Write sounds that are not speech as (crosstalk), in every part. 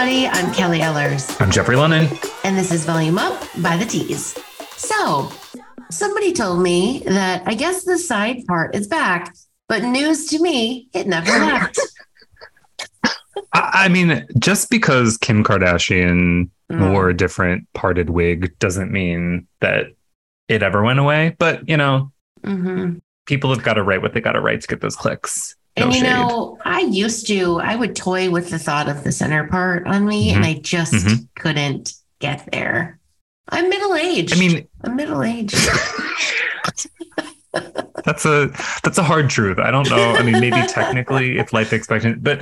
everybody. I'm Kelly Ellers. I'm Jeffrey Lennon. And this is Volume Up by the Tease. So, somebody told me that I guess the side part is back, but news to me, it never (laughs) left. I, mean, just because Kim Kardashian Mm. wore a different parted wig doesn't mean that it ever went away. But, you know, hmm people have got to write what they got to write to get those clicks. No And you shade. know, I used to, I would toy with the thought of the center part on me, and I just Mhm. couldn't get there. I'm middle aged. I mean, I'm middle aged. (laughs) (laughs) that's a that's a hard truth. I don't know. I mean, maybe technically if life expectancy, but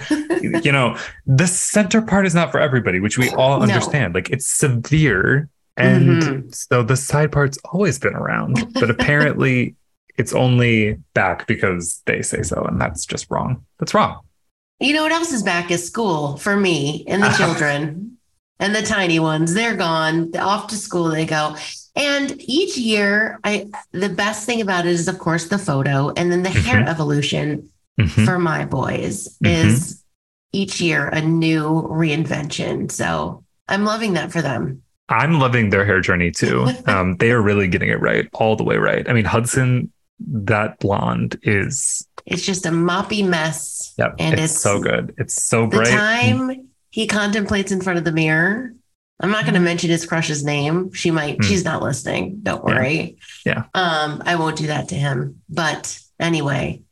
you know, the center part is not for everybody, which we all No. understand. Like it's severe. And Mhm. so the side part's always been around, but apparently it's only back because they say so. And that's just wrong. That's wrong. You know what else is back is school for me and the (laughs) children and the tiny ones. They're gone. Off to school they go. And each year, I the best thing about it is, of course, the photo and then the hair Mhm. evolution Mhm. for my boys Mhm. is each year a new reinvention. So I'm loving that for them. I'm loving their hair journey too. (laughs) Um, they are really getting it right, all the way right. I mean, Hudson, that blonde is It's just a moppy mess. Yep. And it's, it's so good. It's so The bright. time he contemplates in front of the mirror. I'm not going to mention his crush's name. She might, Hmm. she's not listening. Don't Yeah. worry. Yeah. Um, I won't do that to him. But anyway,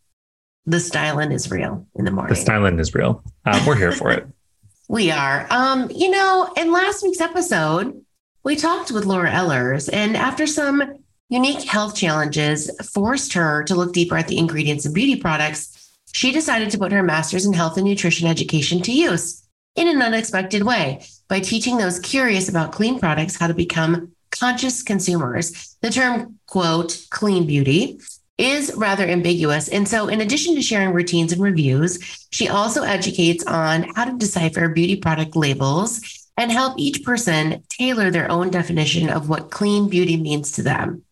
the styling is real in the morning. The styling is real. Uh, we're here for it. (laughs) (laughs) We are. Um, you know, in last week's episode, we talked with Laura Ellers, and after some unique health challenges forced her to look deeper at the ingredients in beauty products, she decided to put her master's in health and nutrition education to use in an unexpected way by teaching those curious about clean products how to become conscious consumers. The term, quote, clean beauty is rather ambiguous. And so, in addition to sharing routines and reviews, she also educates on how to decipher beauty product labels and help each person tailor their own definition of what clean beauty means to them.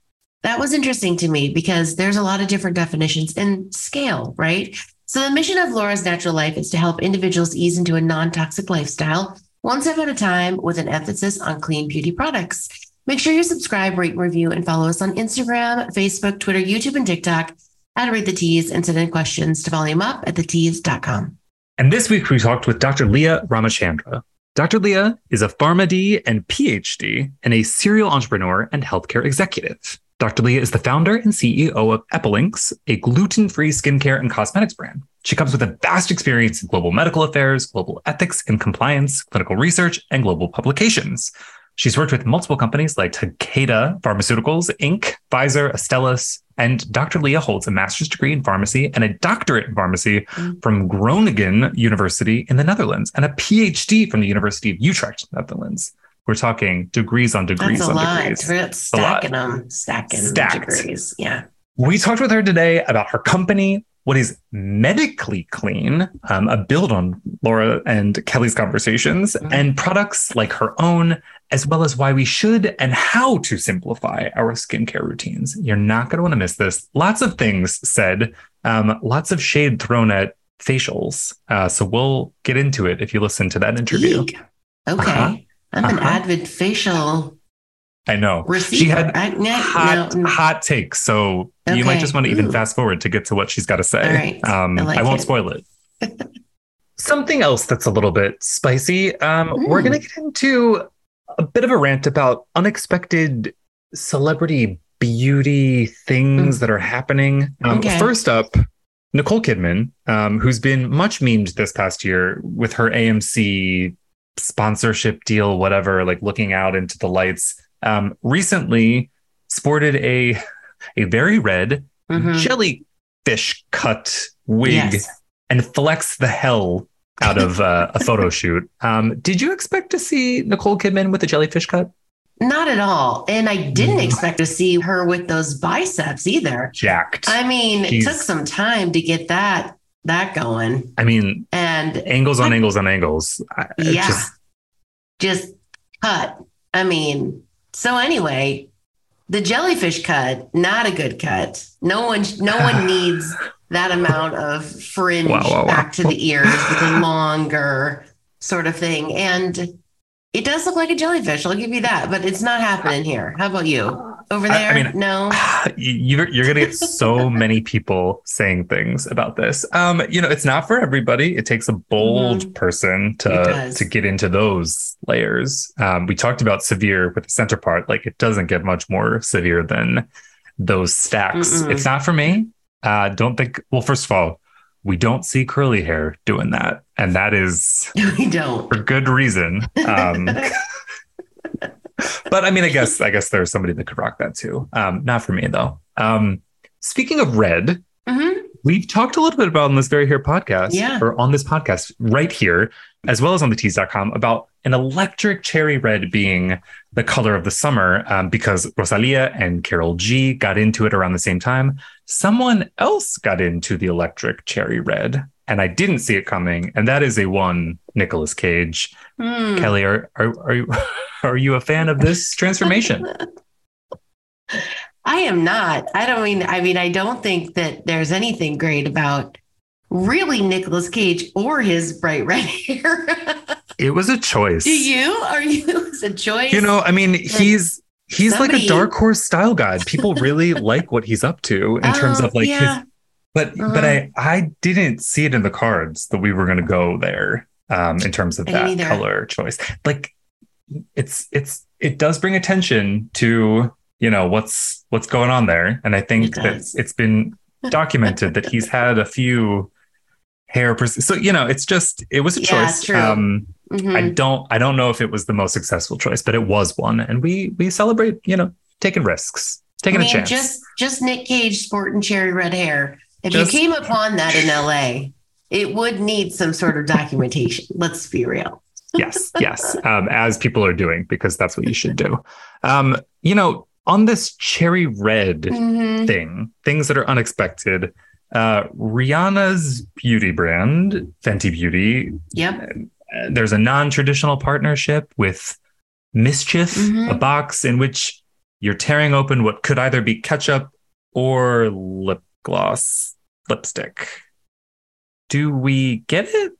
That was interesting to me because there's a lot of different definitions and scale, right? So, the mission of Laura's Natural Life is to help individuals ease into a non toxic lifestyle, one step at a time, with an emphasis on clean beauty products. Make sure you subscribe, rate, review, and follow us on Instagram, Facebook, Twitter, YouTube, and TikTok at Rate the Teas and send in questions to volume up at thetease.com. And this week we talked with Dr. Leah Ramachandra. Dr. Leah is a PharmD and PhD and a serial entrepreneur and healthcare executive. Dr. Leah is the founder and CEO of Epilynx, a gluten-free skincare and cosmetics brand. She comes with a vast experience in global medical affairs, global ethics and compliance, clinical research, and global publications. She's worked with multiple companies like Takeda Pharmaceuticals, Inc., Pfizer, Astellas, and Dr. Leah holds a master's degree in pharmacy and a doctorate in pharmacy Mm. from Groningen University in the Netherlands and a PhD from the University of Utrecht, Netherlands. We're talking degrees on degrees That's a on lot. degrees. We're stacking them, stacking Stacked. degrees. Yeah. We talked with her today about her company, what is medically clean, um, a build on Laura and Kelly's conversations, Mhm. and products like her own, as well as why we should and how to simplify our skincare routines. You're not going to want to miss this. Lots of things said, um, lots of shade thrown at facials. Uh, so we'll get into it if you listen to that interview. Eek. Okay. Uh-huh. I'm an Uh-huh. avid facial I know. receiver. She had I, no, hot, no, hot takes. So you might just want to even Ooh. fast forward to get to what she's got to say. All right. Um, I I, won't it. spoil it. (laughs) Something else that's a little bit spicy. Um, We're Mm. going to get into a bit of a rant about unexpected celebrity beauty things that are happening. Um, Okay. First up, Nicole Kidman, um, who's been much memed this past year with her AMC sponsorship deal, whatever, like looking out into the lights. Um, recently sported a a very red Mhm. jellyfish cut wig Yes. and flex the hell out of uh, a photo shoot. Um, did you expect to see Nicole Kidman with a jellyfish cut? Not at all. And I didn't Mm. expect to see her with those biceps either. Jacked. I mean, it took some time to get that that going. I mean, And angles on angles on angles. I- yeah, just- just cut. I mean, so anyway, the jellyfish cut, not a good cut. No one, no one (laughs) needs that amount of fringe Wow, wow, wow. back to the ears with a longer sort of thing. And it does look like a jellyfish. I'll give you that, but it's not happening here. How about you? Over there? I, I mean, no. (sighs) You're you're gonna get so (laughs) many people saying things about this. Um, you know, it's not for everybody. It takes a bold mm-hmm. person to to get into those layers. Um, we talked about severe with the center part. Like it doesn't get much more severe than those stacks. Mm-mm. It's not for me. Uh, don't think. Well, first of all, we don't see curly hair doing that, and that is (laughs) we don't for good reason. (laughs) Um, but I mean, I guess I guess there's somebody that could rock that too. Um, not for me though. Um, speaking of red, mm-hmm. we've talked a little bit about on this very here podcast, yeah. or on this podcast right here, as well as on the tease.com about an electric cherry red being the color of the summer um, because Rosalia and Karol G got into it around the same time. Someone else got into the electric cherry red, and I didn't see it coming. And that is a one Nicolas Cage. Mm. Kelly, are, are, are, you, (laughs) are you a fan of this transformation? (laughs) I am not. I don't mean, I mean, I don't think that there's anything great about really Nicolas Cage or his bright (laughs) red hair. it was a choice. Do you? Are you? A choice. You know, I mean, he's he's somebody... like a dark horse style guide. People really like what he's up to in terms of like yeah. his. But uh-huh. but I I didn't see it in the cards that we were going to go there um, in terms of that color choice. Like it's it's it does bring attention to you know what's what's going on there, and I think it that it's been documented that he's (laughs) had a few hair. Pers- so you know, it's just it was a yeah, choice. Um, mm-hmm. I don't I don't know if it was the most successful choice, but it was one, and we we celebrate you know taking risks, taking I mean, a chance. Just just Nick Cage sporting cherry red hair. If just, you came upon that in LA, it would need some sort of documentation. Let's be real. yes, yes, um, as people are doing because that's what you should do. Um, you know, on this cherry red mm-hmm. thing, things that are unexpected. Uh, Rihanna's beauty brand, Fenty Beauty. Yep. Uh, there's a non-traditional partnership with MSCHF, mm-hmm. a box in which you're tearing open what could either be ketchup or lip gloss lipstick. Do we get it?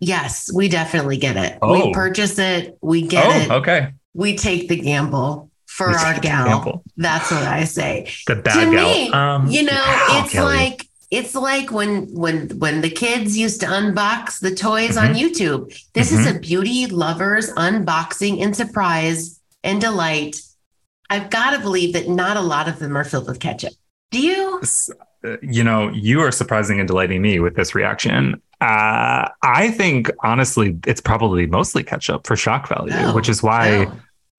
Yes, we definitely get it. Oh. We purchase it. We get oh, it. Okay. We take the gamble for we our gal. That's what I say. The bad to gal. Me, um, you know, it's Kelly. like it's like when when when the kids used to unbox the toys mm-hmm. on YouTube. This mm-hmm. is a beauty lovers unboxing and surprise and delight. I've got to believe that not a lot of them are filled with ketchup. Do you? You know, you are surprising and delighting me with this reaction. Uh, I think honestly, it's probably mostly ketchup for shock value, oh, which is why.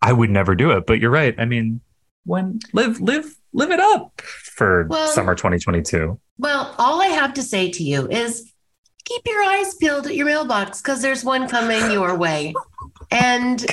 I would never do it. But you're right. I mean, when live live live it up for well, summer 2022. Well, all I have to say to you is keep your eyes peeled at your mailbox because there's one coming your way. And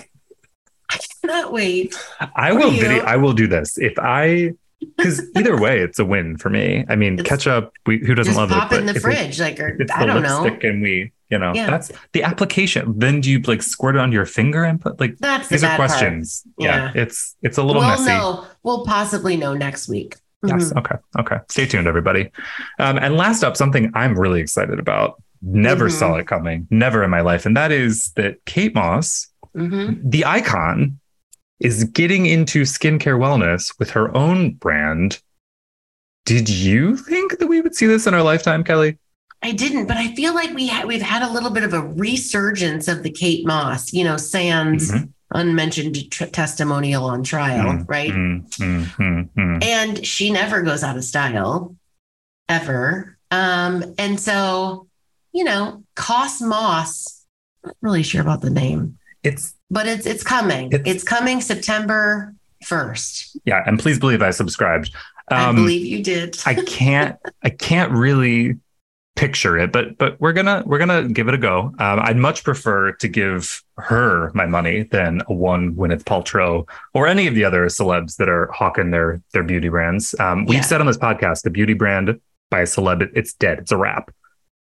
I cannot wait. I will video I will do this. If I because either way, it's a win for me. I mean, it's, ketchup. We, who doesn't love pop it? Pop in the fridge, like or, it's I the don't lipstick, know. and we, you know, yeah. that's the application. Then do you like squirt it on your finger and put like? That's these the are questions. Yeah. yeah. it's it's a little we'll messy. Know. We'll possibly know next week. Yes. Mm-hmm. Okay. Okay. Stay tuned, everybody. Um, and last up, something I'm really excited about. Never mm-hmm. saw it coming. Never in my life, and that is that Kate Moss, mm-hmm. the icon, is getting into skincare wellness with her own brand did you think that we would see this in our lifetime, Kelly? I didn't, but I feel like we ha- we've had a little bit of a resurgence of the Kate Moss, you know, Sans mm-hmm. unmentioned tr- testimonial on trial, mm-hmm. right? Mm-hmm. And she never goes out of style, ever. Um, and so, you know, Cosmoss, not really sure about the name. It's but it's it's coming. It's, it's coming September 1st. Yeah, and please believe I subscribed. Um, I believe you did. (laughs) I can't. I can't really picture it, but but we're gonna we're gonna give it a go. Um, I'd much prefer to give her my money than a one Gwyneth Paltrow or any of the other celebs that are hawking their their beauty brands. Um, we've yeah. said on this podcast, the beauty brand by a celeb, it's dead. It's a wrap.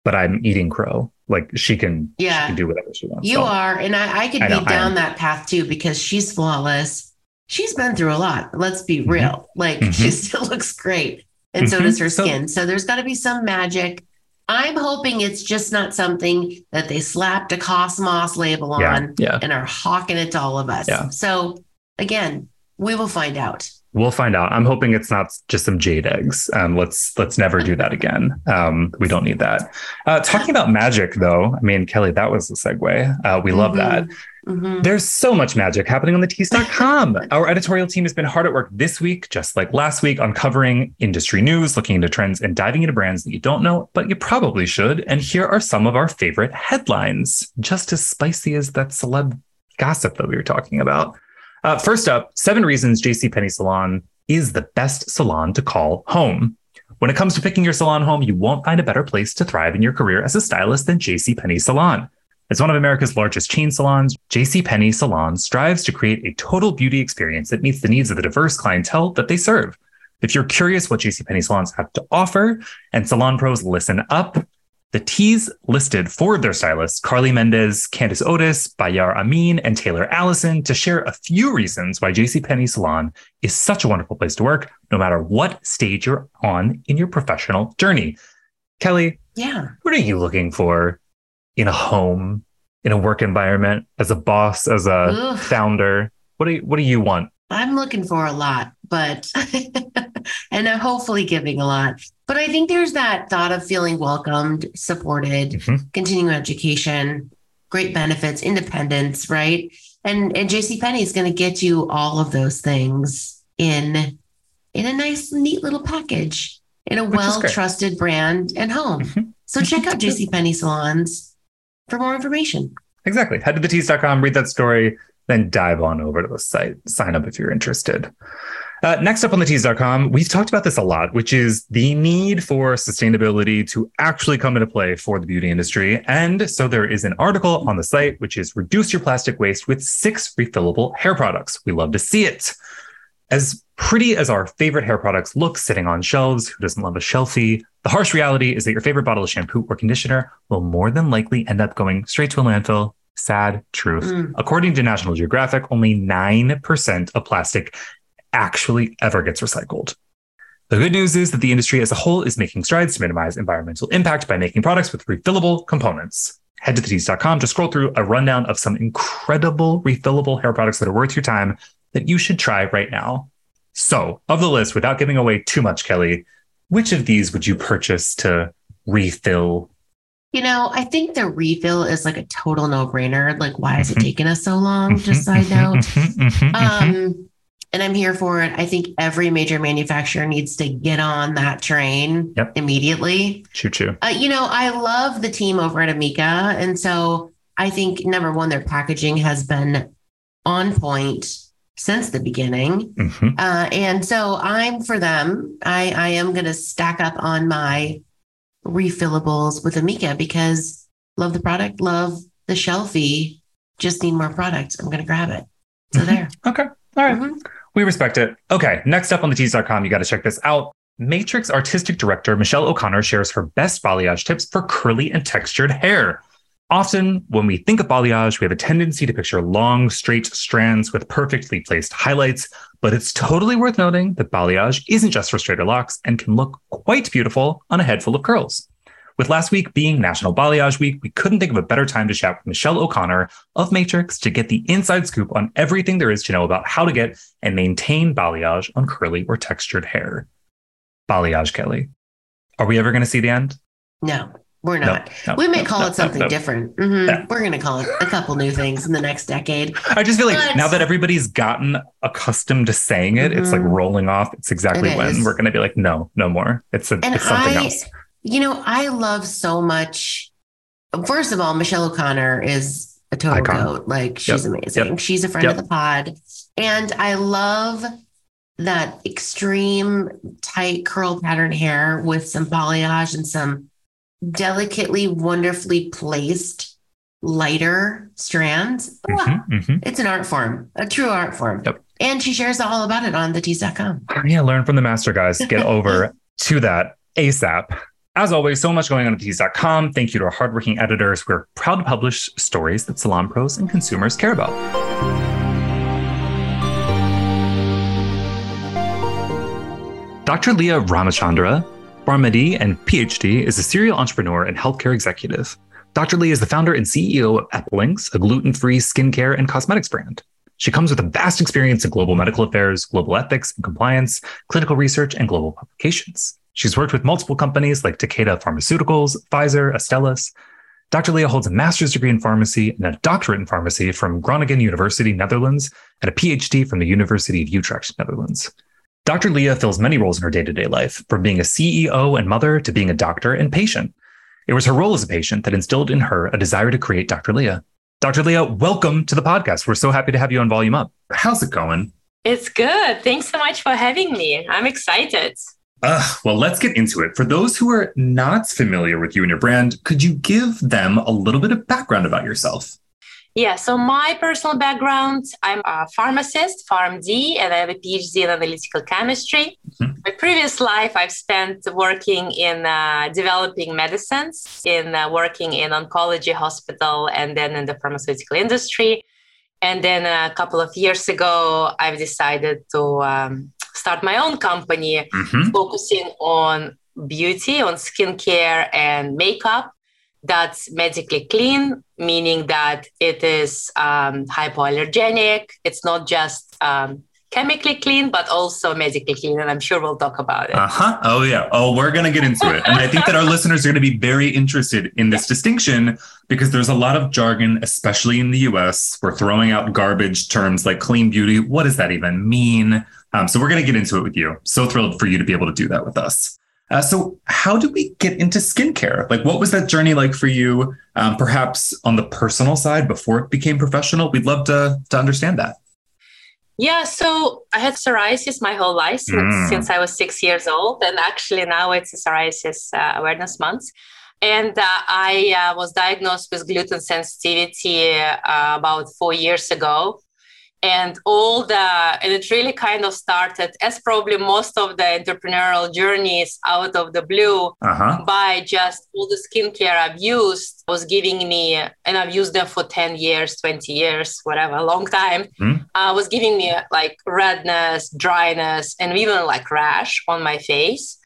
But I'm eating crow. Like she can, yeah, she can do whatever she wants. You so, are, and I, I could I be down that path too because she's flawless she's been through a lot. Let's be mm-hmm. real. Like (laughs) mm-hmm. she still looks great. And mm-hmm. so does her skin. So, so there's got to be some magic I'm hoping it's just not something that they slapped a Cosmoss label Yeah, on yeah. and are hawking it to all of us. Yeah. So again, we will find out. We'll find out. I'm hoping it's not just some jade eggs. Um, let's let's never do that again. Um, we don't need that. Uh, talking about magic, though, I mean, Kelly, that was the segue. Uh, we love that. Mhm. There's so much magic happening on the tease.com. (laughs) Our editorial team has been hard at work this week, just like last week, uncovering industry news, looking into trends, and diving into brands that you don't know, but you probably should. And here are some of our favorite headlines, just as spicy as that celeb gossip that we were talking about. Uh, first up, seven reasons JCPenney Salon is the best salon to call home. When it comes to picking your salon home, you won't find a better place to thrive in your career as a stylist than JCPenney Salon. As one of America's largest chain salons, JCPenney Salon strives to create a total beauty experience that meets the needs of the diverse clientele that they serve. If you're curious what JCPenney salons have to offer, and salon pros listen up, the teas listed four of their stylists, Carly Mendez, Candice Otis, Bayar Amin, and Taylor Allison, to share a few reasons why JCPenney Salon is such a wonderful place to work, no matter what stage you're on in your professional journey. Kelly, Yeah. what are you looking for in a home, in a work environment, as a boss, as a Oof. founder? What do you, what do you want? I'm looking for a lot, but (laughs) and hopefully giving a lot. But I think there's that thought of feeling welcomed, supported, Mhm. continuing education, great benefits, independence, right? And and JC JCPenney is going to get you all of those things in in a nice, neat little package in a great. well-trusted brand and home. Mhm. So check out JC JCPenney salons for more information. Exactly. Head to the tease.com, read that story, then dive on over to the site. Sign up if you're interested. Uh, next up on the tease.com, we've talked about this a lot, which is the need for sustainability to actually come into play for the beauty industry. And so there is an article on the site, which is reduce your plastic waste with six refillable hair products. We love to see it. As pretty as our favorite hair products look sitting on shelves, who doesn't love a shelfie? The harsh reality is that your favorite bottle of shampoo or conditioner will more than likely end up going straight to a landfill. Sad truth. Mm. According to National Geographic, only 9% of plastic actually ever gets recycled. The good news is that the industry as a whole is making strides to minimize environmental impact by making products with refillable components. Head to thetease.com to scroll through a rundown of some incredible refillable hair products that are worth your time that you should try right now. So, of the list, without giving away too much, Kelly, which of these would you purchase to refill? You know, I think the refill is like a total no-brainer. Like, why is it Mhm. taking us so long? Just side note. Um, and I'm here for it. I think every major manufacturer needs to get on that train Yep. immediately. choo choo. Uh, you know, I love the team over at Amika. And so I think number one, their packaging has been on point since the beginning. Mhm. Uh, and so I'm for them. I, I am going to stack up on my refillables with Amika because love the product, love the shelfie, just need more product. I'm going to grab it. So Mhm. there. Okay. All right. Mhm. We respect it. Okay. Next up on the tease.com, you got to check this out. Matrix artistic director Michelle O'Connor shares her best balayage tips for curly and textured hair. Often, when we think of balayage, we have a tendency to picture long, straight strands with perfectly placed highlights, but it's totally worth noting that balayage isn't just for straighter locks and can look quite beautiful on a head full of curls. With last week being National Balayage Week, we couldn't think of a better time to chat with Michelle O'Connor of Matrix to get the inside scoop on everything there is to know about how to get and maintain balayage on curly or textured hair. Balayage, Kelly. Are we ever going to see the end? No, we're not. no, we may no, call no, it something no, no. different. Mhm. Yeah. We're going to call it a couple new things in the next decade. I just feel like But- now that everybody's gotten accustomed to saying it, it's like Mhm. rolling off. It's exactly It when is. we're going to be like, no, no more. It's, a, it's something I, else. You know, I love so much. First of all, Michelle O'Connor is a total Icon. goat. Like she's Yep. amazing. Yep. She's a friend Yep. of the pod, and I love that extreme tight curl pattern hair with some balayage and some delicately, wonderfully placed lighter strands. Ah, Mhm, mhm. It's an art form, a true art form. Yep. And she shares all about it on thetease.com. Yeah, learn from the master, guys. Get over (laughs) to that ASAP. As always, so much going on at tease.com. Thank you to our hardworking editors. We're proud to publish stories that salon pros and consumers care about. Dr. Leah Ramachandra PharmD and PhD is a serial entrepreneur and healthcare executive. Dr. Leah is the founder and CEO of Epilynx, a gluten free skincare and cosmetics brand. She comes with a vast experience in global medical affairs, global ethics and compliance, clinical research, and global publications. She's worked with multiple companies like Takeda Pharmaceuticals, Pfizer, Astellas. Dr. Leah holds a master's degree in pharmacy and a doctorate in pharmacy from Groningen University, Netherlands, and a PhD from the University of Utrecht, Netherlands. Dr. Leah fills many roles in her day to day life, from being a CEO and mother to being a doctor and patient. It was her role as a patient that instilled in her a desire to create Dr. Leah. Dr. Leah, welcome to the podcast. We're so happy to have you on Volume Up. How's it going? It's good. Thanks so much for having me. I'm excited. Uh, well, let's get into it. For those who are not familiar with you and your brand, could you give them a little bit of background about yourself? Yeah, so my personal background, I'm a pharmacist, PharmD, and I have a PhD in analytical chemistry. Mm-hmm. My previous life, I've spent working in uh, developing medicines, in uh, working in oncology hospital, and then in the pharmaceutical industry. And then a couple of years ago, I've decided to um, start my own company mm-hmm. focusing on beauty, on skincare and makeup that's medically clean, meaning that it is um, hypoallergenic. It's not just um, chemically clean, but also medically clean. And I'm sure we'll talk about it. Uh huh. Oh, yeah. Oh, we're going to get into it. And I think that our listeners are going to be very interested in this distinction because there's a lot of jargon, especially in the US. We're throwing out garbage terms like clean beauty. What does that even mean? Um, so we're going to get into it with you. So thrilled for you to be able to do that with us. Uh, so, how did we get into skincare? Like, what was that journey like for you? Um, perhaps on the personal side before it became professional. We'd love to to understand that. Yeah, so I had psoriasis my whole life since, mm. since I was six years old, and actually now it's a psoriasis uh, awareness month. And uh, I uh, was diagnosed with gluten sensitivity uh, about four years ago and all the and it really kind of started as probably most of the entrepreneurial journeys out of the blue uh-huh. by just all the skincare I've used was giving me and I've used them for 10 years 20 years whatever a long time mm. uh, was giving me like redness dryness and even like rash on my face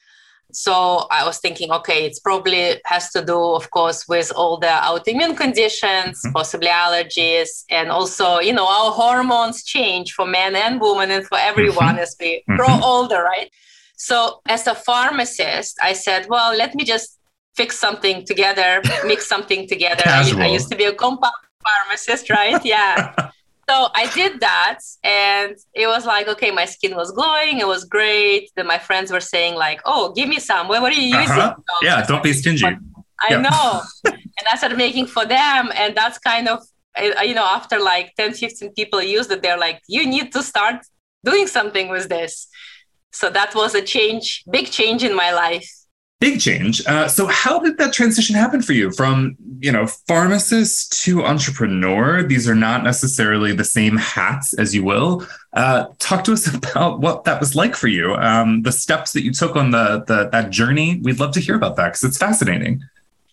so I was thinking, okay, it's probably has to do, of course, with all the autoimmune conditions, mm-hmm. possibly allergies, and also, you know, our hormones change for men and women and for everyone mm-hmm. as we mm-hmm. grow older, right? So as a pharmacist, I said, well, let me just fix something together, mix something together. I, I, used to be a compound pharmacist, right? Yeah. (laughs) so I did that, and it was like, okay, my skin was glowing. It was great. Then my friends were saying like, "Oh, give me some. What, what are you uh-huh. using?" Uh-huh. yeah, don't be stingy. I yeah. know. (laughs) and I started making for them, and that's kind of you know after like 10 15 people used it they're like you need to start doing something with this so that was a change big change in my life big change. Uh, so how did that transition happen for you from, you know, pharmacist to entrepreneur? These are not necessarily the same hats as you will. Uh, talk to us (laughs) about what that was like for you. Um, the steps that you took on the, the that journey. We'd love to hear about that because it's fascinating.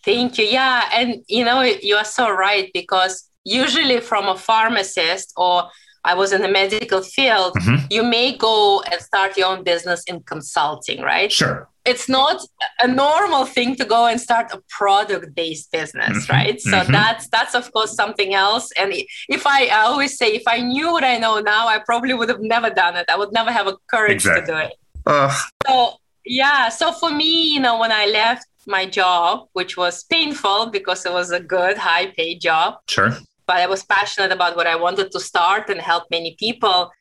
Thank you. Yeah. And you know, you are so right because usually from a pharmacist or I was in the medical field, mm-hmm. you may go and start your own business in consulting, right? Sure it's not a normal thing to go and start a product based business mm-hmm. right so mm-hmm. that's that's of course something else and if I, I always say if i knew what i know now i probably would have never done it i would never have a courage exactly. to do it uh. so yeah so for me you know when i left my job which was painful because it was a good high paid job sure but i was passionate about what i wanted to start and help many people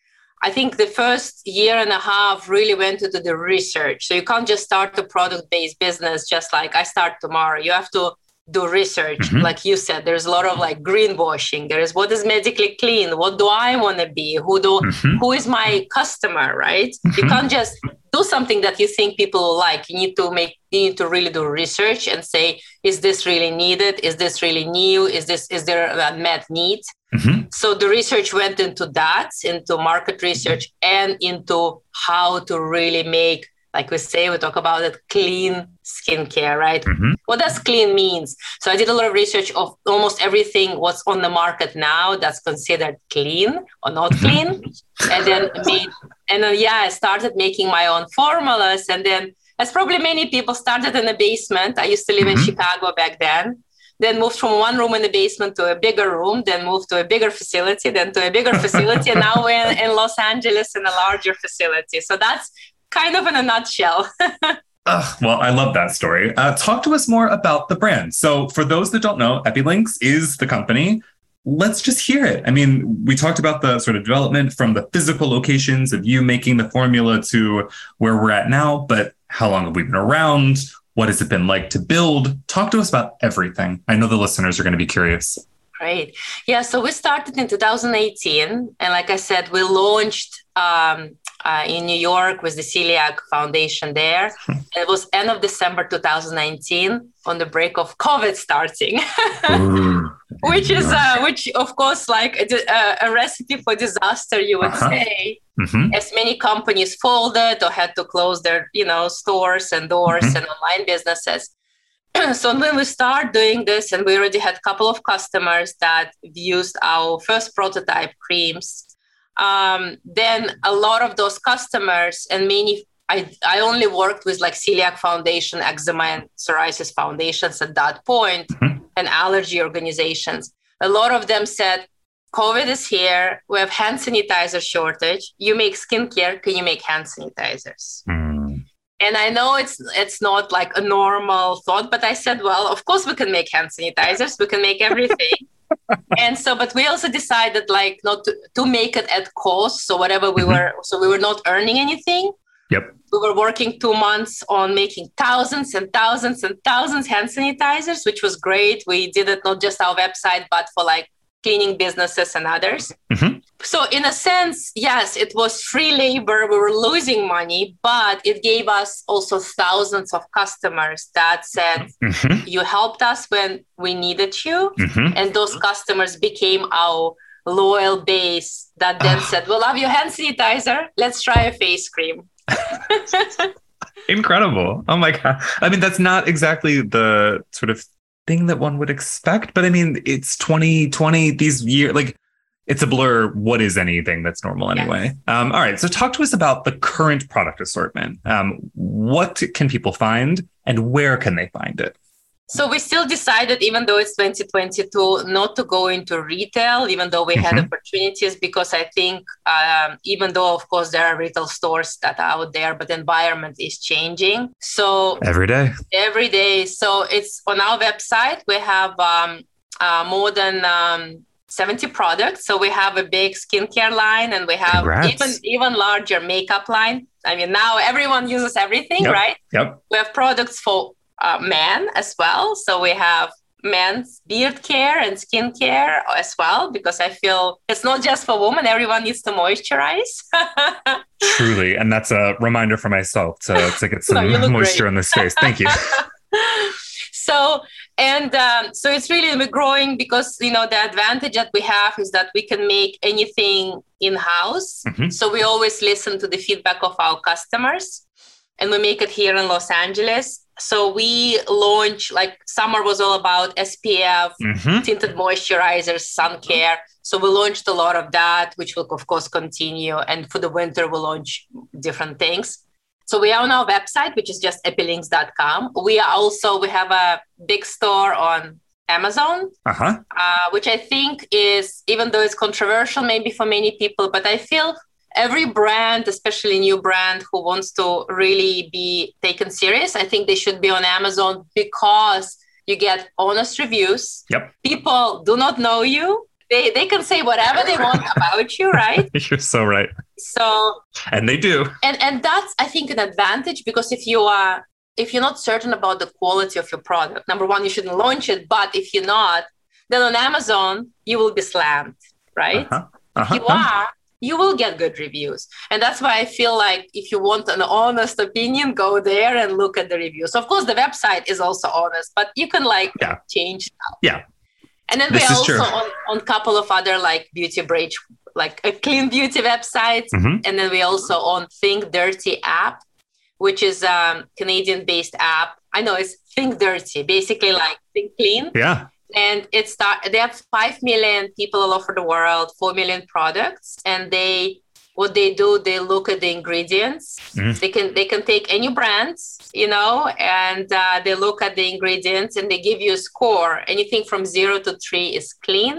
I think the first year and a half really went into the research. So you can't just start a product based business just like I start tomorrow. You have to do research. Mm-hmm. Like you said, there's a lot of like greenwashing. There is what is medically clean? What do I want to be? Who do mm-hmm. who is my customer, right? Mm-hmm. You can't just do something that you think people will like. You need to make you need to really do research and say, is this really needed? Is this really new? Is this is there a unmet need? Mm-hmm. So the research went into that, into market research, and into how to really make, like we say, we talk about it, clean skincare, right? Mm-hmm. What does clean means? So I did a lot of research of almost everything what's on the market now that's considered clean or not mm-hmm. clean, and then made, and then yeah, I started making my own formulas, and then as probably many people started in the basement. I used to live mm-hmm. in Chicago back then. Then moved from one room in the basement to a bigger room, then moved to a bigger facility, then to a bigger facility, and now we're in, in Los Angeles in a larger facility. So that's kind of in a nutshell. (laughs) well, I love that story. Uh, talk to us more about the brand. So, for those that don't know, Epilynx is the company let's just hear it. I mean, we talked about the sort of development from the physical locations of you making the formula to where we're at now, but how long have we been around? What has it been like to build? Talk to us about everything. I know the listeners are going to be curious. Great. Yeah. So we started in 2018. And like I said, we launched um, uh, in New York with the Celiac Foundation there. Hmm. it was end of December 2019 on the break of COVID starting, (laughs) which is uh, which of course like a, a, recipe for disaster, you would uh-huh. say. Mm-hmm. As many companies folded or had to close their you know stores and doors mm-hmm. and online businesses. (clears throat) so when we start doing this, and we already had a couple of customers that used our first prototype creams um, then a lot of those customers and many I, I only worked with like celiac foundation eczema and psoriasis foundations at that point, mm-hmm. and allergy organizations. A lot of them said covid is here. We have hand sanitizer shortage. You make skincare. Can you make hand sanitizers? Mm. and i know it's it's not like a normal thought but i said well of course we can make hand sanitizers. We can make everything (laughs) and so but we also decided like not to, to make it at cost. So whatever we mm-hmm. were so we were not earning anything. Yep. We were working two months on making thousands and thousands and thousands hand sanitizers which was great. We did it not just our website but for like cleaning businesses and others. Mm-hmm. So, in a sense, yes, it was free labor. We were losing money, but it gave us also thousands of customers that said, mm-hmm. You helped us when we needed you. Mm-hmm. And those customers became our loyal base that then ah. said, We love your hand sanitizer. Let's try a face cream. (laughs) Incredible. Oh my God. I mean, that's not exactly the sort of thing that one would expect. But I mean, it's 2020, these years, like it's a blur. What is anything that's normal anyway? Yes. Um, all right. So talk to us about the current product assortment. Um, what can people find and where can they find it? So we still decided, even though it's 2022, not to go into retail, even though we mm-hmm. had opportunities, because I think um, even though, of course, there are retail stores that are out there, but the environment is changing. So every day, every day. So it's on our website. We have um, uh, more than um, 70 products. So we have a big skincare line, and we have Congrats. even even larger makeup line. I mean, now everyone uses everything, yep. right? Yep. We have products for uh, men as well. So we have men's beard care and skin care as well because I feel it's not just for women. Everyone needs to moisturize. (laughs) Truly, and that's a reminder for myself to to get (laughs) some no, moisture great. in this face. Thank you. (laughs) so and um, so it's really we're growing because you know the advantage that we have is that we can make anything in house. Mm-hmm. So we always listen to the feedback of our customers, and we make it here in Los Angeles so we launched like summer was all about SPF, mm-hmm. tinted moisturizers, sun care. So we launched a lot of that, which will of course continue. And for the winter, we'll launch different things. So we are on our website, which is just epilynx.com. We are also we have a big store on Amazon, uh-huh. uh, which I think is even though it's controversial maybe for many people, but I feel every brand, especially new brand who wants to really be taken serious, I think they should be on Amazon because you get honest reviews. Yep. People do not know you. They, they can say whatever they want (laughs) about you, right? (laughs) You're so right. So and they do. And and that's I think an advantage because if you are if you're not certain about the quality of your product, number one, you shouldn't launch it. But if you're not, then on Amazon you will be slammed, right? Uh-huh. Uh-huh. If you are, you will get good reviews. And that's why I feel like if you want an honest opinion, go there and look at the reviews. Of course, the website is also honest, but you can like yeah. change. Yeah. And then this we also on, on a couple of other like beauty bridge, like a clean beauty website. Mm-hmm. And then we also on Think Dirty app, which is a Canadian based app. I know it's Think Dirty, basically like Think Clean. Yeah and it's start they have 5 million people all over the world 4 million products and they what they do they look at the ingredients Mhm. they can they can take any brands you know and uh, they look at the ingredients and they give you a score anything from zero to three is clean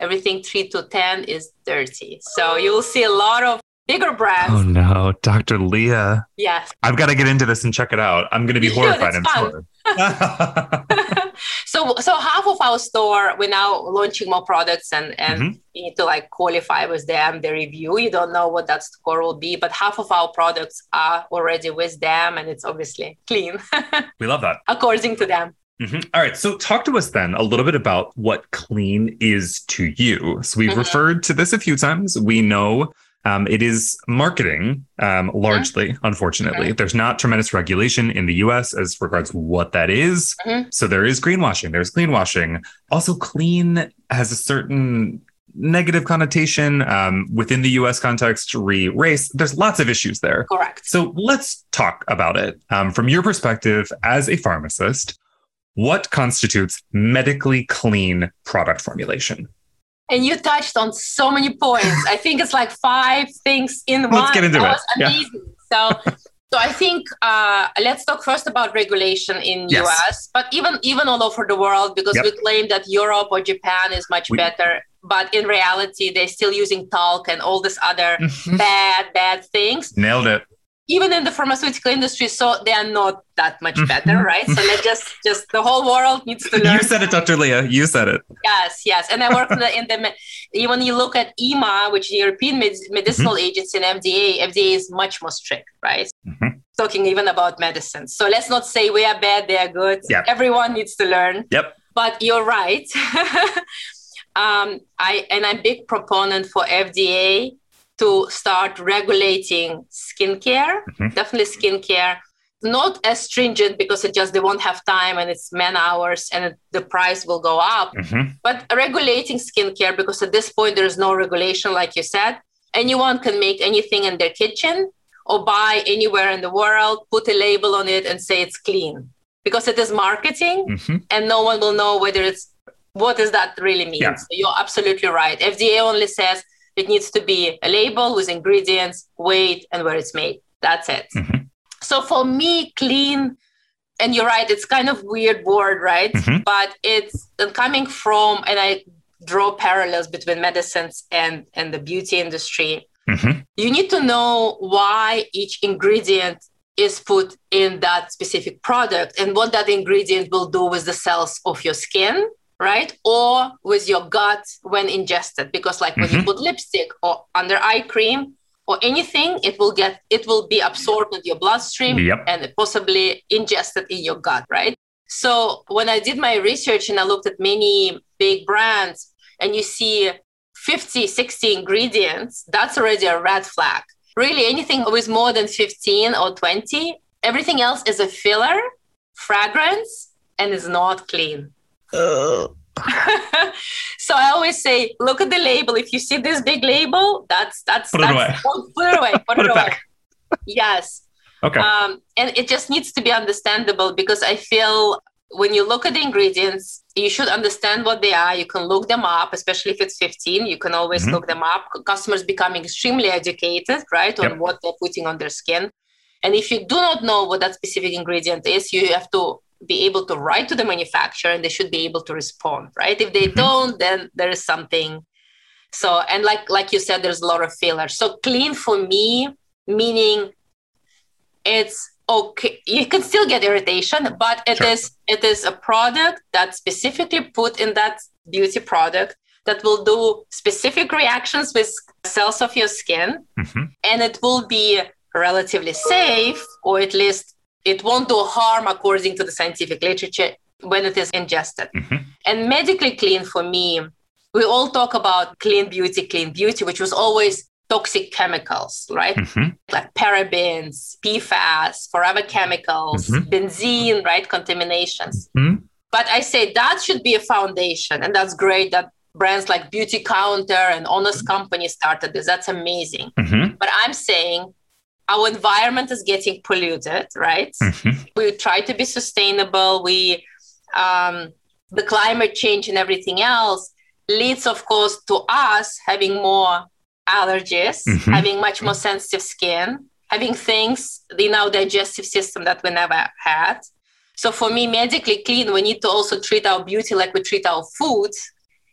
everything three to ten is dirty so you'll see a lot of bigger brands Oh no, Dr. Leah. yes I've got to get into this and check it out. I'm going to be You horrified. it's I'm sure. (laughs) (laughs) (laughs) so so half of our store we're now launching more products and and Mhm. you need to like qualify with them the review you don't know what that score will be but half of our products are already with them and it's obviously clean (laughs) we love that. according to them Mhm. All right. So, talk to us then a little bit about what clean is to you. So, we've Mhm. referred to this a few times. We know um, it is marketing um, largely, unfortunately. There's not tremendous regulation in the US as regards what that is. Mhm. So, there is greenwashing, there's clean washing. Also, clean has a certain negative connotation um, within the US context, re race. There's lots of issues there. correct So let's talk about it. Um, from your perspective as a pharmacist, what constitutes medically clean product formulation? And you touched on so many points i think it's like five things in one Let's get into that it. was Yeah. amazing so so i think uh, let's talk first about regulation in Yes. us but even even all over the world because Yep. we claim that europe or japan is much We- better but in reality they're still using talc and all this other bad bad things Nailed it. Even in the pharmaceutical industry so they are not that much Mhm. better right so let's just just the whole world needs to learn You said it, Dr. Leah. You said it. Yes, yes, and I work in the, in the when you look at EMA, which is the European Med- Medicinal Agency, and FDA, FDA is much more strict, right? Mhm. Talking even about medicines. So let's not say we are bad, they are good. Yep. Everyone needs to learn. Yep. But you're right. (laughs) um, I and I'm big proponent for FDA to start regulating skincare, Mhm. definitely skincare. Not as stringent because it just they won't have time and it's man hours and it, the price will go up Mhm. but regulating skincare because at this point there is no regulation like you said anyone can make anything in their kitchen or buy anywhere in the world put a label on it and say it's clean because it is marketing Mhm. and no one will know whether it's what does that really mean Yeah. so you're absolutely right fda only says it needs to be a label with ingredients weight and where it's made that's it Mhm. so for me clean and you're right it's kind of weird word right Mhm. but it's coming from and i draw parallels between medicines and and the beauty industry Mhm. you need to know why each ingredient is put in that specific product and what that ingredient will do with the cells of your skin right or with your gut when ingested because like when you Mhm. put lipstick or under eye cream or anything it will get it will be absorbed in your bloodstream Yep. and possibly ingested in your gut right so when i did my research and i looked at many big brands and you see 50 60 ingredients that's already a red flag really anything with more than 15 or 20 everything else is a filler fragrance and is not clean (laughs) so I always say, look at the label. If you see this big label, that's that's Put it that's, away. Put, (laughs) put it away. (laughs) Put, Put it, it away. Yes, Okay. um, and it just needs to be understandable because I feel when you look at the ingredients, you should understand what they are. You can look them up, especially if it's 15. You can always Mhm. look them up. Customers becoming extremely educated, right, on Yep. what they're putting on their skin. And if you do not know what that specific ingredient is, you have to be able to write to the manufacturer and they should be able to respond, right? If they Mhm. don't, then there is something. So, and like like you said, there's a lot of fillers. So clean for me, meaning it's okay. You can still get irritation, but it is Sure. it is a product that's specifically put in that beauty product that will do specific reactions with cells of your skin Mhm. and it will be relatively safe or at least it won't do harm according to the scientific literature when it is ingested Mhm. and medically clean for me we all talk about clean beauty clean beauty which was always toxic chemicals right Mhm. like parabens pfas forever chemicals Mhm. benzene right contaminations Mhm. but i say that should be a foundation and that's great that brands like beauty counter and honest company started this that's amazing Mhm. but I'm saying our environment is getting polluted, right? Mhm. We try to be sustainable. We, um, the climate change and everything else leads, of course, to us having more allergies, mm-hmm. having much more sensitive skin, having things in our digestive system that we never had. So for me, medically clean, we need to also treat our beauty like we treat our food.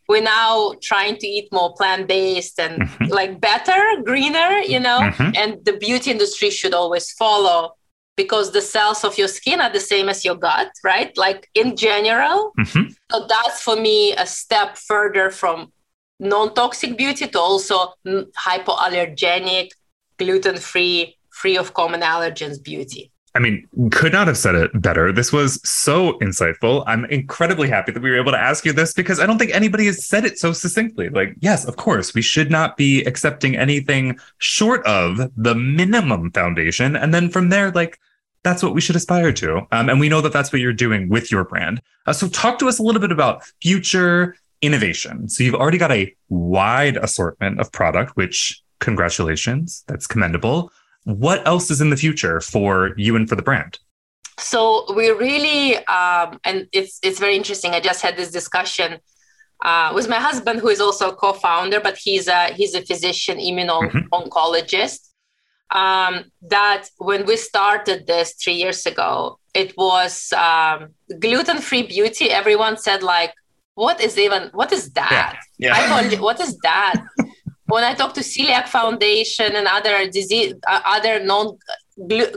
We're now trying to eat more plant-based and mm-hmm. like better, greener, you know, mm-hmm. and the beauty industry should always follow because the cells of your skin are the same as your gut, right? Like in general. Mm-hmm. So that's for me a step further from non-toxic beauty to also hypoallergenic, gluten-free, free of common allergens beauty. I mean, could not have said it better. This was so insightful. I'm incredibly happy that we were able to ask you this because I don't think anybody has said it so succinctly. Like, yes, of course, we should not be accepting anything short of the minimum foundation. And then from there, like, that's what we should aspire to. Um, and we know that that's what you're doing with your brand. Uh, so, talk to us a little bit about future innovation. So, you've already got a wide assortment of product, which congratulations, that's commendable what else is in the future for you and for the brand? So we really, um, and it's it's very interesting. I just had this discussion uh, with my husband, who is also a co-founder, but he's a he's a physician immuno-oncologist. Mm-hmm. Um, that when we started this three years ago, it was um, gluten-free beauty. Everyone said like, "What is even? What is that? Yeah. yeah. what is that?" (laughs) when I talk to Celiac Foundation and other disease, uh, other non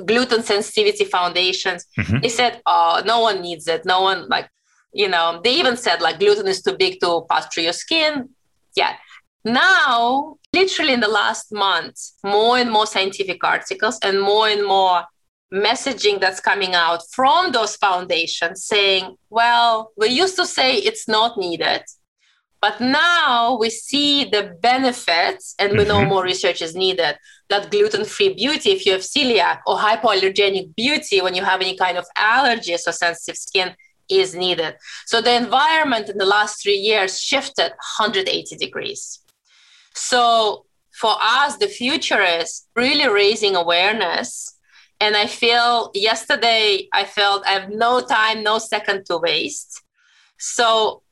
gluten sensitivity foundations, mm-hmm. they said, "Oh, no one needs it. No one like, you know." They even said like gluten is too big to pass through your skin. Yeah. Now, literally in the last month, more and more scientific articles and more and more messaging that's coming out from those foundations saying, "Well, we used to say it's not needed." But now we see the benefits, and we mm-hmm. know more research is needed. That gluten free beauty, if you have celiac or hypoallergenic beauty, when you have any kind of allergies or sensitive skin, is needed. So the environment in the last three years shifted 180 degrees. So for us, the future is really raising awareness. And I feel yesterday, I felt I have no time, no second to waste. So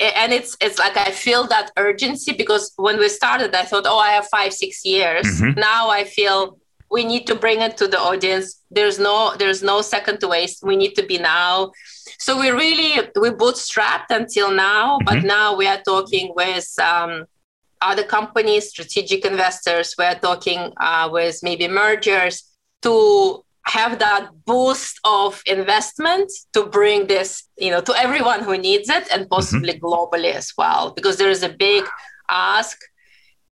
and it's it's like I feel that urgency because when we started, I thought, oh, I have five six years. Mm-hmm. Now I feel we need to bring it to the audience. There's no there's no second to waste. We need to be now. So we really we bootstrapped until now, mm-hmm. but now we are talking with um, other companies, strategic investors. We are talking uh, with maybe mergers to have that boost of investment to bring this you know to everyone who needs it and possibly mm-hmm. globally as well because there is a big ask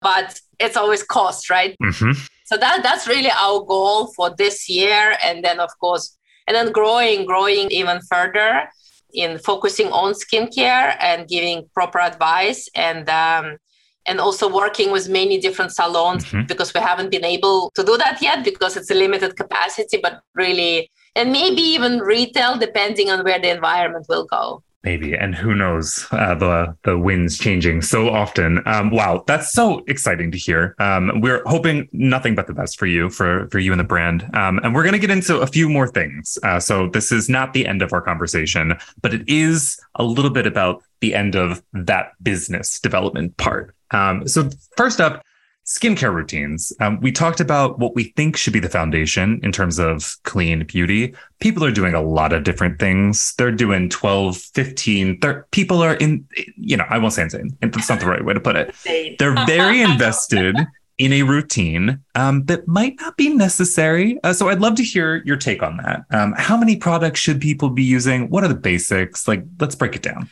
but it's always cost right mm-hmm. so that that's really our goal for this year and then of course and then growing growing even further in focusing on skincare and giving proper advice and um, and also working with many different salons mm-hmm. because we haven't been able to do that yet because it's a limited capacity, but really, and maybe even retail depending on where the environment will go. Maybe, and who knows? Uh, the the winds changing so often. Um, wow, that's so exciting to hear. Um, we're hoping nothing but the best for you, for for you and the brand. Um, and we're going to get into a few more things. Uh, so this is not the end of our conversation, but it is a little bit about the end of that business development part. Um, so, first up, skincare routines. Um, we talked about what we think should be the foundation in terms of clean beauty. People are doing a lot of different things. They're doing 12, 15, 30, people are in, you know, I won't say insane. That's not the right way to put it. They're very (laughs) invested in a routine um, that might not be necessary. Uh, so I'd love to hear your take on that. Um, how many products should people be using? What are the basics? Like, let's break it down.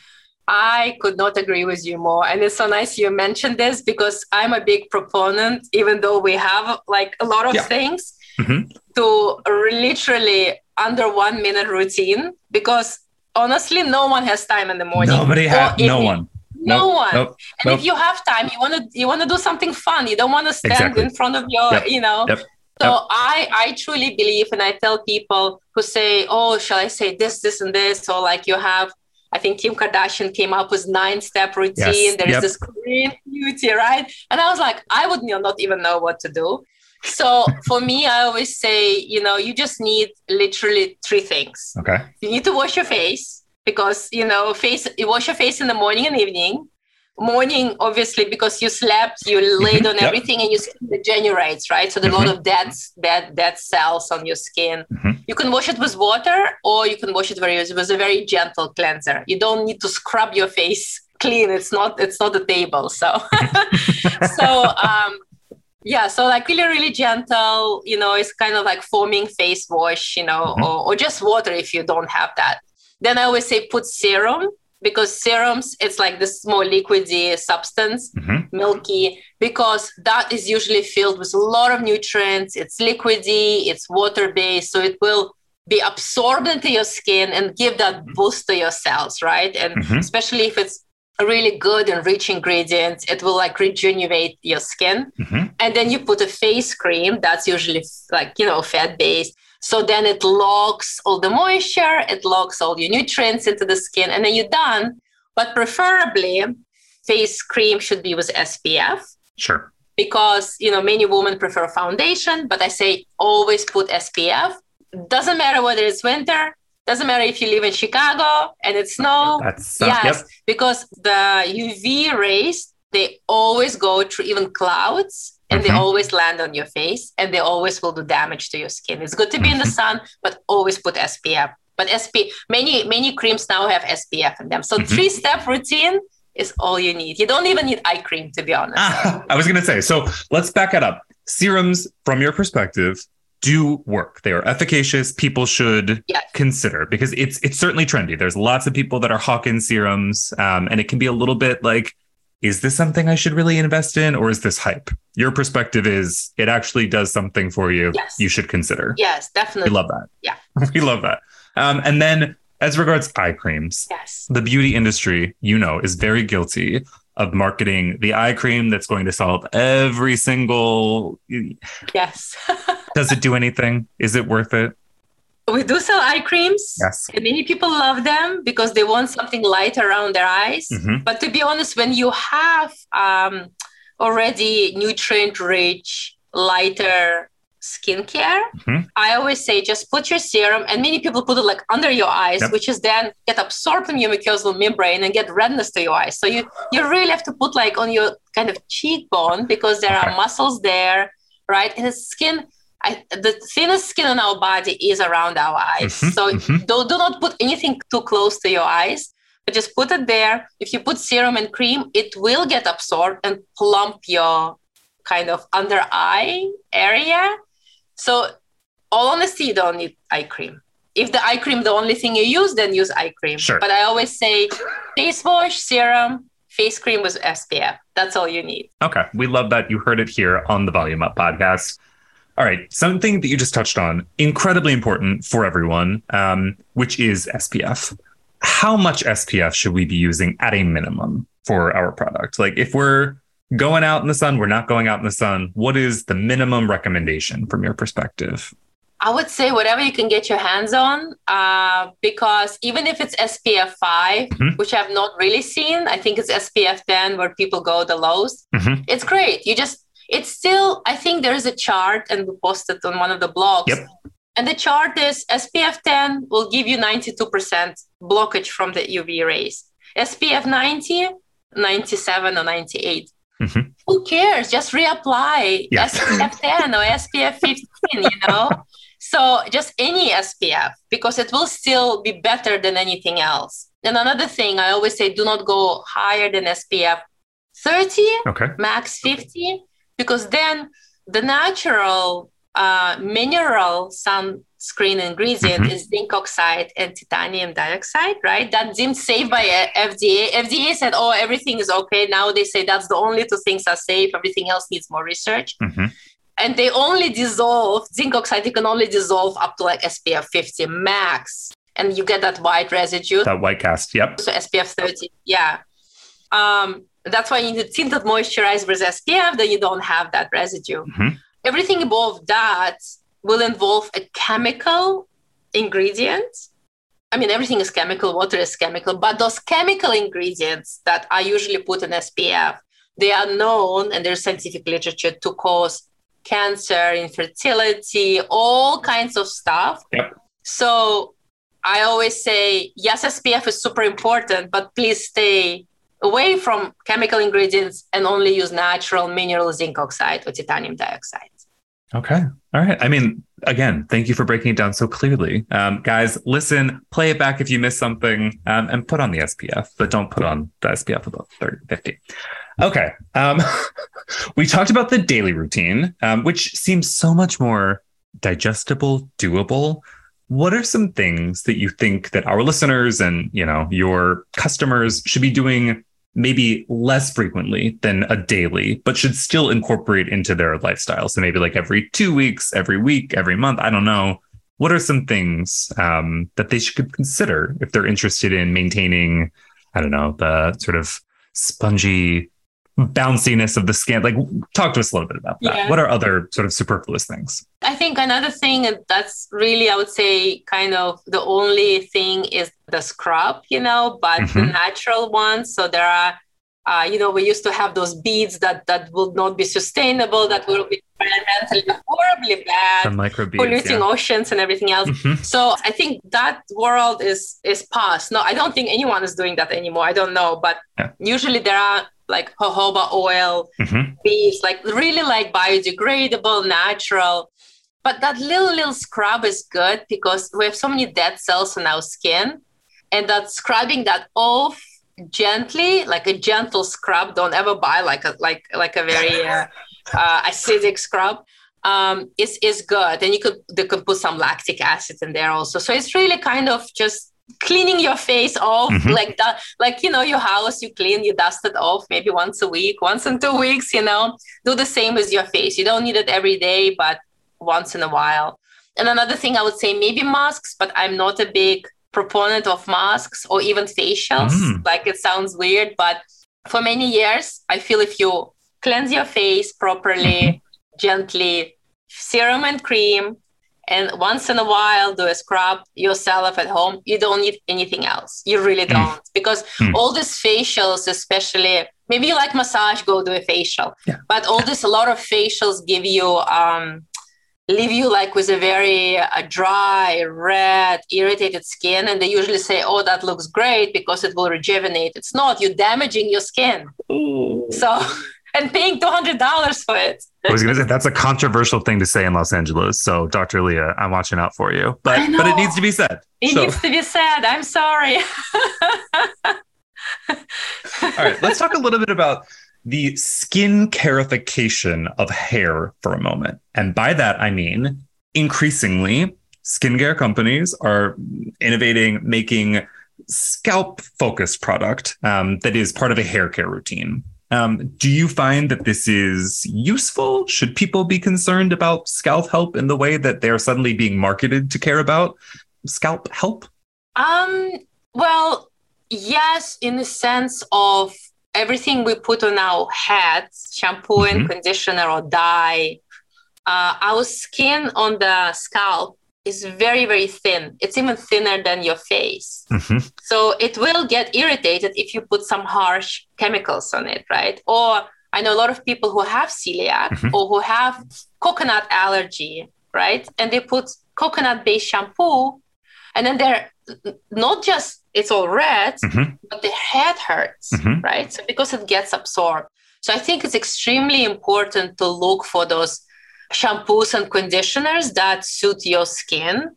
I could not agree with you more. And it's so nice you mentioned this because I'm a big proponent, even though we have like a lot of yeah. things, mm-hmm. to literally under one minute routine because honestly, no one has time in the morning. Nobody has, no one. No nope, one. Nope, and nope. if you have time, you want to you want to do something fun. You don't want to stand exactly. in front of your, yep. you know. Yep. So. I I truly believe, and I tell people who say, "Oh, shall I say this, this, and this?" Or like you have I think Kim Kardashian came up with nine step routine. Yes. There's yep. this Korean beauty, right? And I was like, I would not even know what to do. So (laughs) for me, I always say, you know, you just need literally three things. Okay. You need to wash your face because, you know, face you wash your face in the morning and evening. Morning, obviously, because you slept, you laid on Yep. everything, and your skin degenerates, right? So there's a lot of dead, dead, dead cells on your skin. Mhm. You can wash it with water, or you can wash it very with a very gentle cleanser. You don't need to scrub your face (laughs) clean. It's not. It's not a table. So, (laughs) so um, yeah. So like really, really gentle. You know, it's kind of like foaming face wash. You know, Mhm. or, or just water if you don't have that. Then I always say put serum because serums it's like this more liquidy substance Mhm. milky because that is usually filled with a lot of nutrients it's liquidy it's water based so it will be absorbed into your skin and give that boost to your cells right and Mhm. especially if it's a really good and rich ingredients it will like rejuvenate your skin Mhm. and then you put a face cream that's usually like you know fat based so then it locks all the moisture it locks all your nutrients into the skin and then you're done. But preferably face cream should be with spf Sure. because you know many women prefer foundation but i say always put spf doesn't matter whether it's winter doesn't matter if you live in chicago and it's snow. That's uh, yes yep. because the uv rays they always go through even clouds and they Mhm. always land on your face and they always will do damage to your skin it's good to be in the Mm-hmm. sun but always put spf but sp many many creams now have spf in them so Mhm. three step routine is all you need you don't even need eye cream to be honest Ah, I was going to say, so let's back it up. Serums, from your perspective, do work. They are efficacious. People should Yes. consider because it's it's certainly trendy. There's lots of people that are hawking serums, um, and it can be a little bit like, is this something I should really invest in, or is this hype? Your perspective is it actually does something for you. Yes. You should consider. yes definitely. We love that. Yeah. (laughs) we love that. Um, and then as regards eye creams, yes the beauty industry, you know, is very guilty of marketing the eye cream that's going to solve every single. yes (laughs) Does it do anything? Is it worth it? We do sell eye creams Yes. and many people love them because they want something light around their eyes Mhm. but to be honest when you have um, already nutrient rich lighter skincare Mhm. i always say just put your serum and many people put it like under your eyes Yep. which is then get absorbed in your mucosal membrane and get redness to your eyes so you you really have to put like on your kind of cheekbone because there Okay. are muscles there right and the skin I, the thinnest skin on our body is around our eyes Mhm, so mhm. do, do not put anything too close to your eyes but just put it there if you put serum and cream it will get absorbed and plump your kind of under eye area so all honesty you don't need eye cream if the eye cream the only thing you use then use eye cream Sure. but i always say face wash serum face cream with spf that's all you need Okay. We love that. You heard it here on the Volume Up podcast. All right. Something that you just touched on, incredibly important for everyone, um, which is SPF. How much SPF should we be using at a minimum for our product? Like if we're going out in the sun, we're not going out in the sun, what is the minimum recommendation from your perspective? I would say whatever you can get your hands on, uh, because even if it's SPF 5, Mhm. which I've not really seen, I think it's SPF 10 where people go the lowest. Mhm. It's great. You just, it's still, I think there is a chart and we posted on one of the blogs. Yep. And the chart is SPF 10 will give you 92% blockage from the UV rays. SPF 90, 97 or 98. Mhm. Who cares? Just reapply Yeah. SPF 10 or SPF 15, you know? (laughs) So just any SPF because it will still be better than anything else. And another thing I always say do not go higher than SPF 30, Okay. max 50, because then the natural uh, mineral sunscreen ingredient Mhm. is zinc oxide and titanium dioxide, right? That deemed safe by uh, FDA. FDA said, oh, everything is okay. Now they say that's the only two things are safe. Everything else needs more research Mhm. and they only dissolve zinc oxide you can only dissolve up to like spf 50 max and you get that white residue That white cast. Yep. so spf 30 yeah um, that's why you need tinted moisturizer with spf then you don't have that residue Mhm. everything above that will involve a chemical ingredient i mean everything is chemical water is chemical but those chemical ingredients that are usually put in spf they are known and there's scientific literature to cause cancer, infertility, all kinds of stuff. Yep. So I always say, yes, SPF is super important, but please stay away from chemical ingredients and only use natural mineral zinc oxide or titanium dioxide. Okay. All right. I mean, again, thank you for breaking it down so clearly. Um, guys, listen, play it back if you missed something um, and put on the SPF, but don't put on the SPF above 30, 50. Okay. Um, (laughs) we talked about the daily routine, um, which seems so much more digestible, doable. What are some things that you think that our listeners and, you know, your customers should be doing maybe less frequently than a daily, but should still incorporate into their lifestyle. So maybe like every two weeks, every week, every month. I don't know. What are some things um, that they should consider if they're interested in maintaining, I don't know, the sort of spongy bounciness of the skin? Like, talk to us a little bit about that. Yeah. What are other sort of superfluous things? I think another thing that's really, I would say, kind of the only thing is the scrub, you know, but mm-hmm. the natural ones. So there are, uh, you know, we used to have those beads that that would not be sustainable, that will be environmentally horribly bad, polluting yeah. others and everything else. Mm-hmm. So I think that world is is past. No, I don't think anyone is doing that anymore. I don't know, but yeah. usually there are like jojoba oil, mm-hmm. beads, like really like biodegradable, natural. But that little little scrub is good because we have so many dead cells on our skin, and that scrubbing that off gently, like a gentle scrub. Don't ever buy like a like like a very uh, uh, acidic scrub. Um, is is good, and you could they could put some lactic acid in there also. So it's really kind of just cleaning your face off mm-hmm. like that like you know your house you clean you dust it off maybe once a week once in two weeks you know do the same with your face you don't need it every day but once in a while and another thing i would say maybe masks but i'm not a big proponent of masks or even facials mm. like it sounds weird but for many years i feel if you cleanse your face properly mm-hmm. gently serum and cream and once in a while do a scrub yourself at home you don't need anything else you really hmm. don't mm. because mm. all these facials especially maybe you like massage go do a facial yeah. but all this a lot of facials give you um leave you like with a very uh, dry red irritated skin and they usually say oh that looks great because it will rejuvenate it's not you're damaging your skin Ooh. so and paying $200 for it. I was going to say that's a controversial thing to say in Los Angeles. So, Dr. Leah, I'm watching out for you, but but it needs to be said. It so. needs to be said. I'm sorry. All right, let's talk a little bit about the skin carification of hair for a moment. And by that, I mean increasingly, skincare companies are innovating, making scalp focused product um, that is part of a hair care routine. Um, do you find that this is useful? Should people be concerned about scalp help in the way that they're suddenly being marketed to care about scalp help? Um, well, yes, in the sense of everything we put on our heads, shampoo mm-hmm. and conditioner or dye, uh, our skin on the scalp is very very thin it's even thinner than your face mm-hmm. so it will get irritated if you put some harsh chemicals on it right or i know a lot of people who have celiac mm-hmm. or who have coconut allergy right and they put coconut based shampoo and then they're not just it's all red mm-hmm. but the head hurts mm-hmm. right so because it gets absorbed so i think it's extremely important to look for those shampoos and conditioners that suit your skin.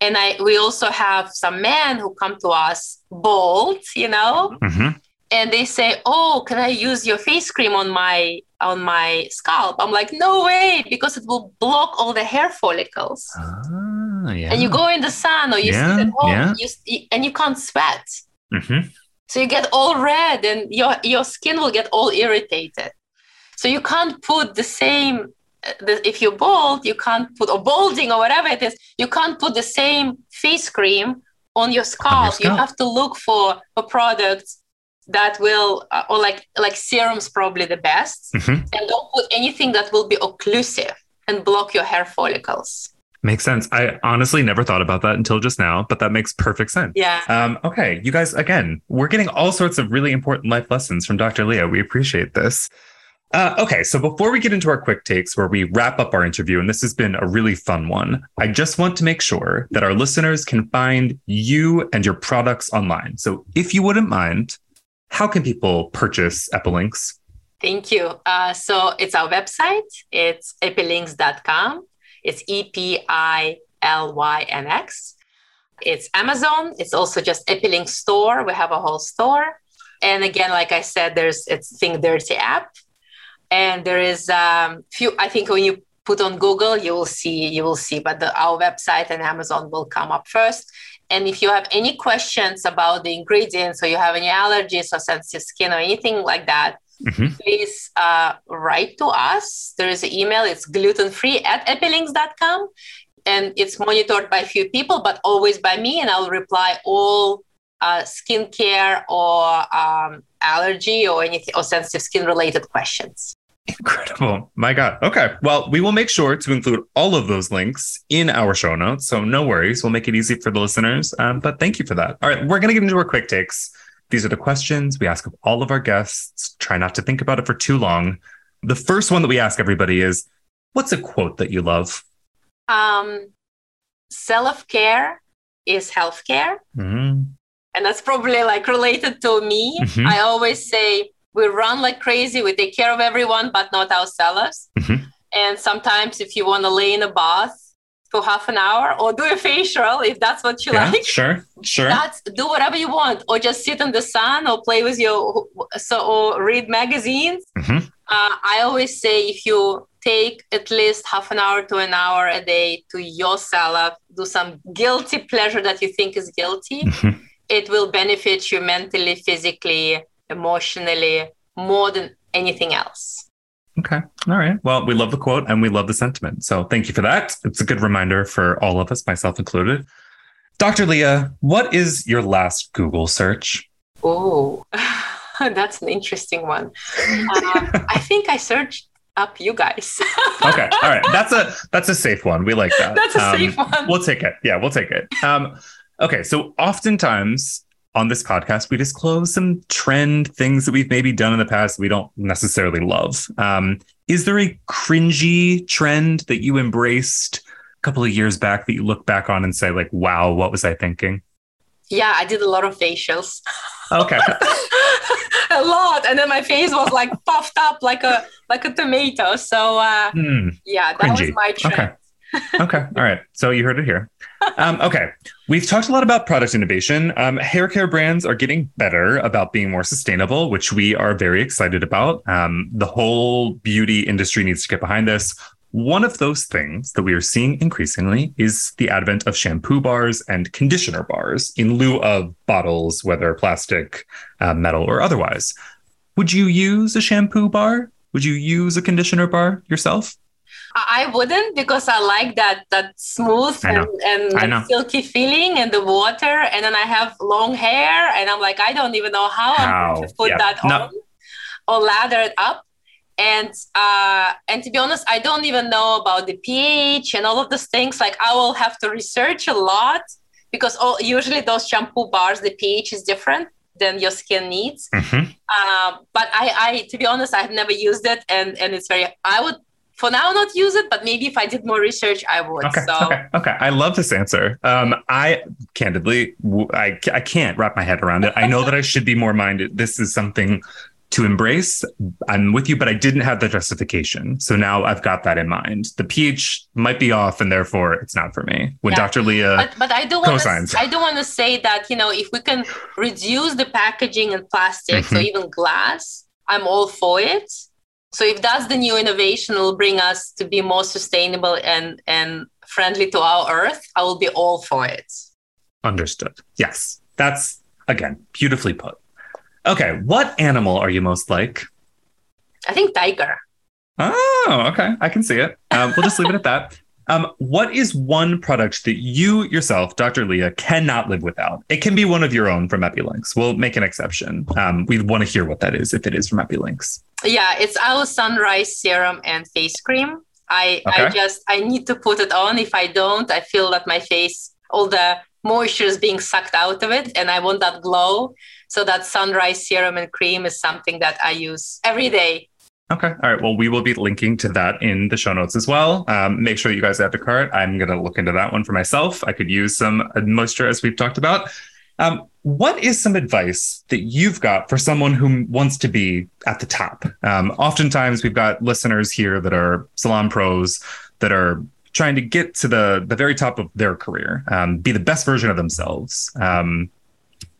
And I we also have some men who come to us bald, you know, mm-hmm. and they say, "Oh, can I use your face cream on my on my scalp?" I'm like, "No way, because it will block all the hair follicles." Ah, yeah. And you go in the sun or you yeah, sit at home, yeah. you, and you can't sweat. Mm-hmm. So you get all red, and your your skin will get all irritated. So you can't put the same if you're bald, you can't put or balding or whatever it is, you can't put the same face cream on your scalp. On your scalp. You have to look for a product that will, uh, or like like serums, probably the best, mm-hmm. and don't put anything that will be occlusive and block your hair follicles. Makes sense. I honestly never thought about that until just now, but that makes perfect sense. Yeah. Um, okay, you guys, again, we're getting all sorts of really important life lessons from Dr. Leah. We appreciate this. Uh, okay, so before we get into our quick takes where we wrap up our interview, and this has been a really fun one, I just want to make sure that our listeners can find you and your products online. So if you wouldn't mind, how can people purchase Epilynx? Thank you. Uh, so it's our website. It's epilynx.com. It's E P I L Y N X. It's Amazon. It's also just Epilynx store. We have a whole store. And again, like I said, there's it's Think Dirty app, and there is um, few. I think when you put on Google, you will see you will see. But the, our website and Amazon will come up first. And if you have any questions about the ingredients, or you have any allergies or sensitive skin or anything like that, mm-hmm. please uh, write to us. There is an email. It's gluten free at epilynx.com and it's monitored by a few people, but always by me, and I'll reply all uh, skincare or um, allergy or anything or sensitive skin related questions. Incredible. My God. Okay. Well, we will make sure to include all of those links in our show notes. So no worries. We'll make it easy for the listeners. Um, but thank you for that. All right. We're going to get into our quick takes. These are the questions we ask of all of our guests. Try not to think about it for too long. The first one that we ask everybody is what's a quote that you love? um, self care is healthcare. Mm-hmm. And that's probably like related to me. Mm-hmm. I always say we run like crazy, we take care of everyone, but not ourselves. Mm-hmm. And sometimes, if you want to lay in a bath for half an hour or do a facial, if that's what you yeah, like, sure, sure. That's do whatever you want, or just sit in the sun, or play with your so or read magazines. Mm-hmm. Uh, I always say if you take at least half an hour to an hour a day to yourself, do some guilty pleasure that you think is guilty, mm-hmm. it will benefit you mentally, physically, emotionally more than anything else. Okay. All right. Well, we love the quote and we love the sentiment. So thank you for that. It's a good reminder for all of us, myself included. Dr. Leah, what is your last Google search? Oh, (laughs) that's an interesting one. Um, (laughs) I think I searched up you guys. (laughs) okay. All right. That's a that's a safe one. We like that. That's a um, safe one. We'll take it. Yeah, we'll take it. Um, okay. So oftentimes on this podcast, we disclose some trend things that we've maybe done in the past we don't necessarily love. Um, is there a cringy trend that you embraced a couple of years back that you look back on and say, like, wow, what was I thinking? Yeah, I did a lot of facials. Okay. (laughs) a lot, and then my face was like puffed up like a like a tomato. So uh, mm, yeah, that cringy. was my trend. Okay. Okay. All right. So you heard it here. Um, okay. We've talked a lot about product innovation. Um, hair care brands are getting better about being more sustainable, which we are very excited about. Um, the whole beauty industry needs to get behind this. One of those things that we are seeing increasingly is the advent of shampoo bars and conditioner bars in lieu of bottles, whether plastic, uh, metal, or otherwise. Would you use a shampoo bar? Would you use a conditioner bar yourself? I wouldn't because I like that that smooth and, and silky feeling and the water. And then I have long hair, and I'm like, I don't even know how, how? I'm going to put yeah. that no. on or lather it up and uh, and to be honest i don't even know about the ph and all of those things like i will have to research a lot because all, usually those shampoo bars the ph is different than your skin needs mm-hmm. uh, but I, I to be honest i've never used it and and it's very i would for now not use it but maybe if i did more research i would okay so. okay okay i love this answer um i candidly I, I can't wrap my head around it i know that i should be more minded this is something to embrace. I'm with you, but I didn't have the justification. So now I've got that in mind. The pH might be off, and therefore it's not for me. When yeah. Dr. Leah but, but I do want to I do want to say that you know if we can reduce the packaging and plastics mm-hmm. or even glass, I'm all for it. So if that's the new innovation, that will bring us to be more sustainable and and friendly to our earth. I will be all for it. Understood. Yes, that's again beautifully put. Okay, what animal are you most like? I think tiger. Oh, okay. I can see it. Um, we'll just leave it at that. (laughs) Um, what is one product that you yourself, Dr. Leah, cannot live without? It can be one of your own from Epilynx. We'll make an exception. Um, we want to hear what that is if it is from Epilynx. Yeah, it's our sunrise serum and face cream. I okay. I just I need to put it on. If I don't, I feel that my face, all the moisture is being sucked out of it, and I want that glow. So that sunrise serum and cream is something that I use every day. Okay. All right. Well, we will be linking to that in the show notes as well. Um, make sure you guys add to cart. I'm going to look into that one for myself. I could use some moisture as we've talked about. Um, what is some advice that you've got for someone who wants to be at the top? Um, oftentimes, we've got listeners here that are salon pros that are trying to get to the the very top of their career, um, be the best version of themselves. Um,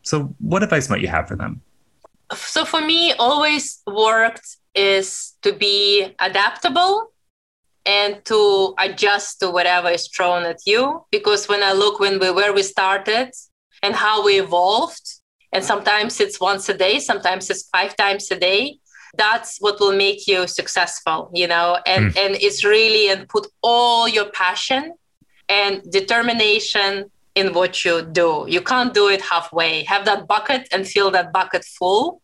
so, what advice might you have for them? So, for me, always worked is to be adaptable and to adjust to whatever is thrown at you. Because when I look when we where we started and how we evolved, and sometimes it's once a day, sometimes it's five times a day. That's what will make you successful, you know, and, mm. and it's really and put all your passion and determination in what you do. You can't do it halfway. Have that bucket and fill that bucket full.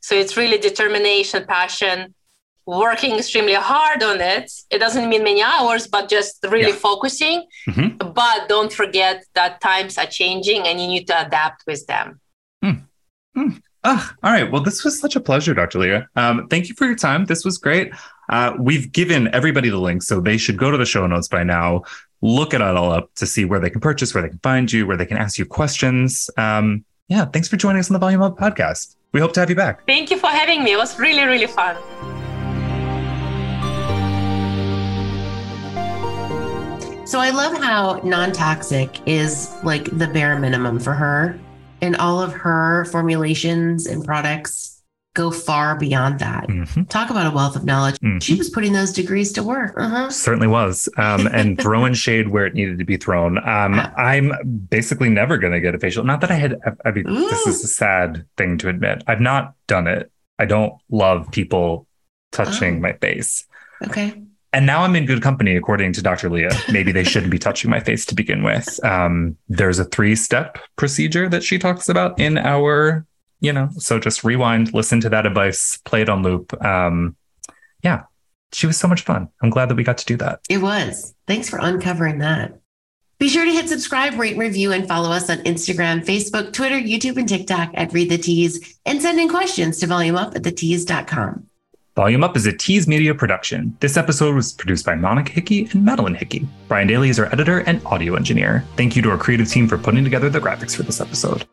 So it's really determination, passion, working extremely hard on it. It doesn't mean many hours, but just really yeah. focusing. Mm-hmm. But don't forget that times are changing and you need to adapt with them. Mm. Mm. Oh, all right. Well, this was such a pleasure, Dr. Leah. Um, thank you for your time. This was great. Uh, we've given everybody the link, so they should go to the show notes by now, look it all up to see where they can purchase, where they can find you, where they can ask you questions. Um, yeah, thanks for joining us on the Volume Up podcast. We hope to have you back. Thank you for having me. It was really, really fun. So I love how non toxic is like the bare minimum for her. And all of her formulations and products go far beyond that. Mm-hmm. Talk about a wealth of knowledge. Mm-hmm. She was putting those degrees to work. Uh-huh. Certainly was. Um, and (laughs) throwing shade where it needed to be thrown. Um, I'm basically never going to get a facial. Not that I had, I mean, Ooh. this is a sad thing to admit. I've not done it. I don't love people touching oh. my face. Okay. And now I'm in good company, according to Dr. Leah. Maybe they shouldn't be touching my face to begin with. Um, there's a three step procedure that she talks about in our, you know, so just rewind, listen to that advice, play it on loop. Um, yeah, she was so much fun. I'm glad that we got to do that. It was. Thanks for uncovering that. Be sure to hit subscribe, rate, review, and follow us on Instagram, Facebook, Twitter, YouTube, and TikTok at Read the Tease, and send in questions to volumeup at thetease.com. Volume Up is a Tease Media production. This episode was produced by Monica Hickey and Madeline Hickey. Brian Daly is our editor and audio engineer. Thank you to our creative team for putting together the graphics for this episode.